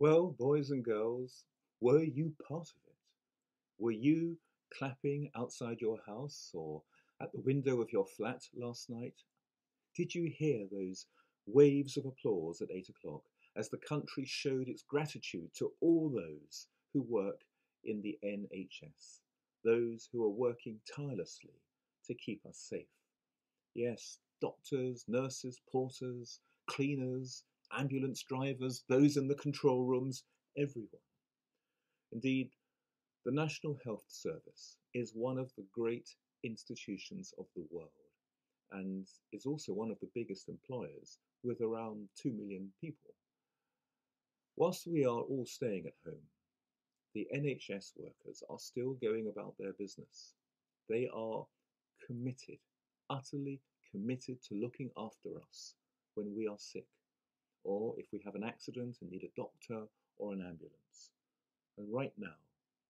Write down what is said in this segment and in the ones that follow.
Well, boys and girls, were you part of it? Were you clapping outside your house or at the window of your flat last night? Did you hear those waves of applause at eight o'clock as the country showed its gratitude to all those who work in the NHS, those who are working tirelessly to keep us safe? Yes, doctors, nurses, porters, cleaners, ambulance drivers, those in the control rooms, everyone. Indeed, the National Health Service is one of the great institutions of the world and is also one of the biggest employers with around 2 million people. Whilst we are all staying at home, the NHS workers are still going about their business. They are committed, utterly committed to looking after us when we are sick or if we have an accident and need a doctor or an ambulance. And right now,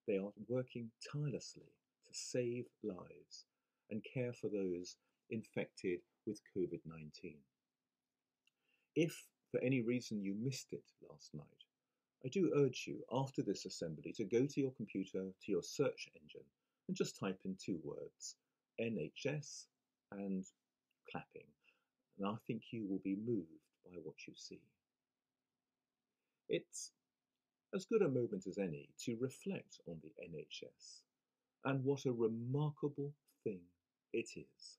they are working tirelessly to save lives and care for those infected with COVID 19. If for any reason you missed it last night, I do urge you after this assembly to go to your computer, to your search engine, and just type in two words NHS and clapping. And I think you will be moved by what you see. It's as good a moment as any to reflect on the NHS and what a remarkable thing it is.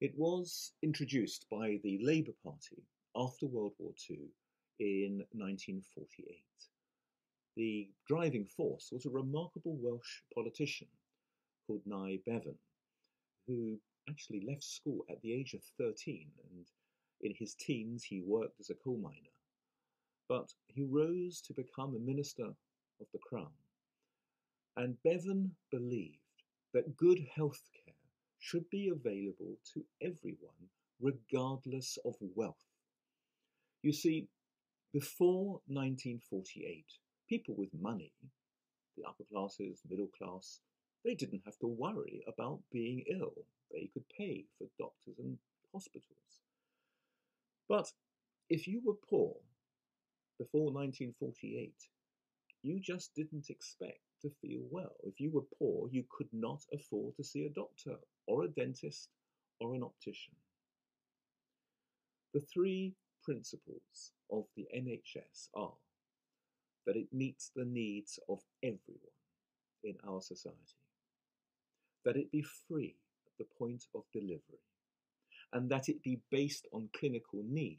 It was introduced by the Labour Party after World War II in 1948. The driving force was a remarkable Welsh politician called Nye Bevan, who actually left school at the age of 13 and in his teens he worked as a coal miner but he rose to become a minister of the crown. And Bevan believed that good health care should be available to everyone, regardless of wealth. You see, before 1948, people with money, the upper classes, middle class, they didn't have to worry about being ill. They could pay for doctors and hospitals. But if you were poor before 1948, you just didn't expect to feel well. If you were poor, you could not afford to see a doctor or a dentist or an optician. The three principles of the NHS are that it meets the needs of everyone in our society, that it be free at the point of delivery, and that it be based on clinical need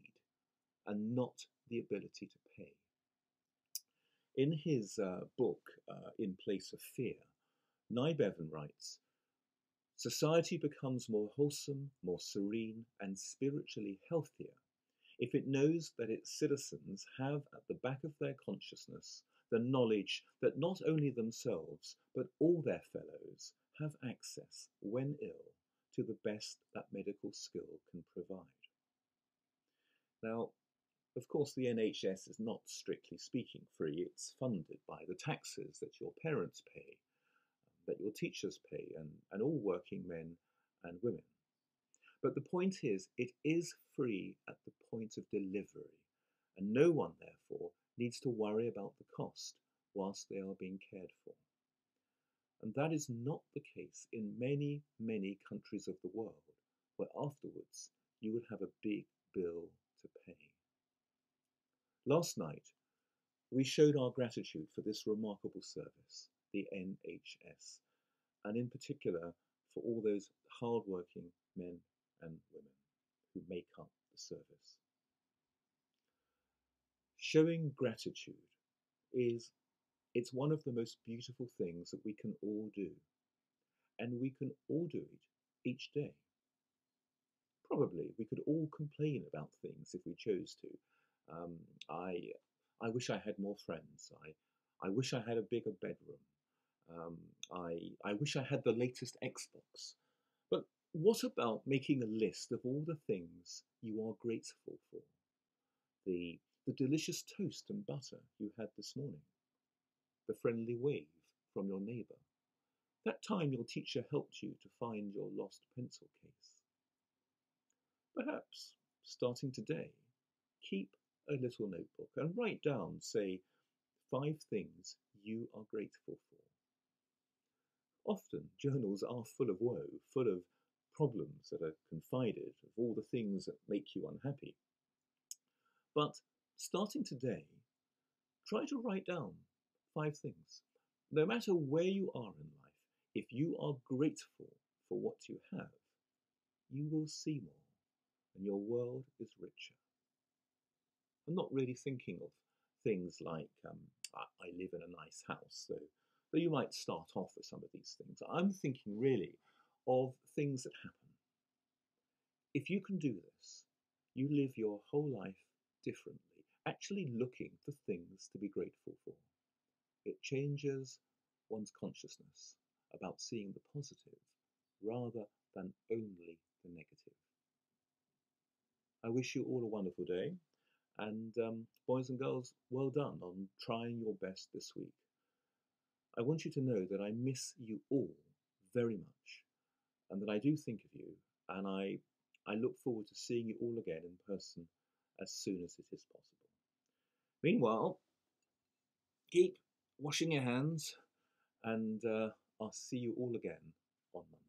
and not the ability to pay. In his uh, book, uh, In Place of Fear, Nye Bevan writes Society becomes more wholesome, more serene, and spiritually healthier if it knows that its citizens have at the back of their consciousness the knowledge that not only themselves, but all their fellows have access, when ill, to the best that medical skill can provide. Now, of course, the NHS is not strictly speaking free. It's funded by the taxes that your parents pay, that your teachers pay, and, and all working men and women. But the point is, it is free at the point of delivery, and no one, therefore, needs to worry about the cost whilst they are being cared for. And that is not the case in many, many countries of the world, where afterwards you would have a big bill to pay. Last night, we showed our gratitude for this remarkable service, the NHS, and in particular for all those hard-working men and women who make up the service. Showing gratitude is it's one of the most beautiful things that we can all do. And we can all do it each day. Probably we could all complain about things if we chose to, um, I I wish I had more friends. I I wish I had a bigger bedroom. Um, I I wish I had the latest Xbox. But what about making a list of all the things you are grateful for? The the delicious toast and butter you had this morning. The friendly wave from your neighbour. That time your teacher helped you to find your lost pencil case. Perhaps, starting today, keep a little notebook and write down, say, five things you are grateful for. Often, journals are full of woe, full of problems that are confided, of all the things that make you unhappy. But starting today, try to write down five things. No matter where you are in life, if you are grateful for what you have, you will see more and your world is richer. I'm not really thinking of things like um, I, live in a nice house, so, though you might start off with some of these things. I'm thinking really of things that happen. If you can do this, you live your whole life differently, actually looking for things to be grateful for. It changes one's consciousness about seeing the positive rather than only the negative. I wish you all a wonderful day. And um, boys and girls, well done on trying your best this week. I want you to know that I miss you all very much and that I do think of you and I, I look forward to seeing you all again in person as soon as it is possible. Meanwhile, keep washing your hands and uh, I'll see you all again on Monday.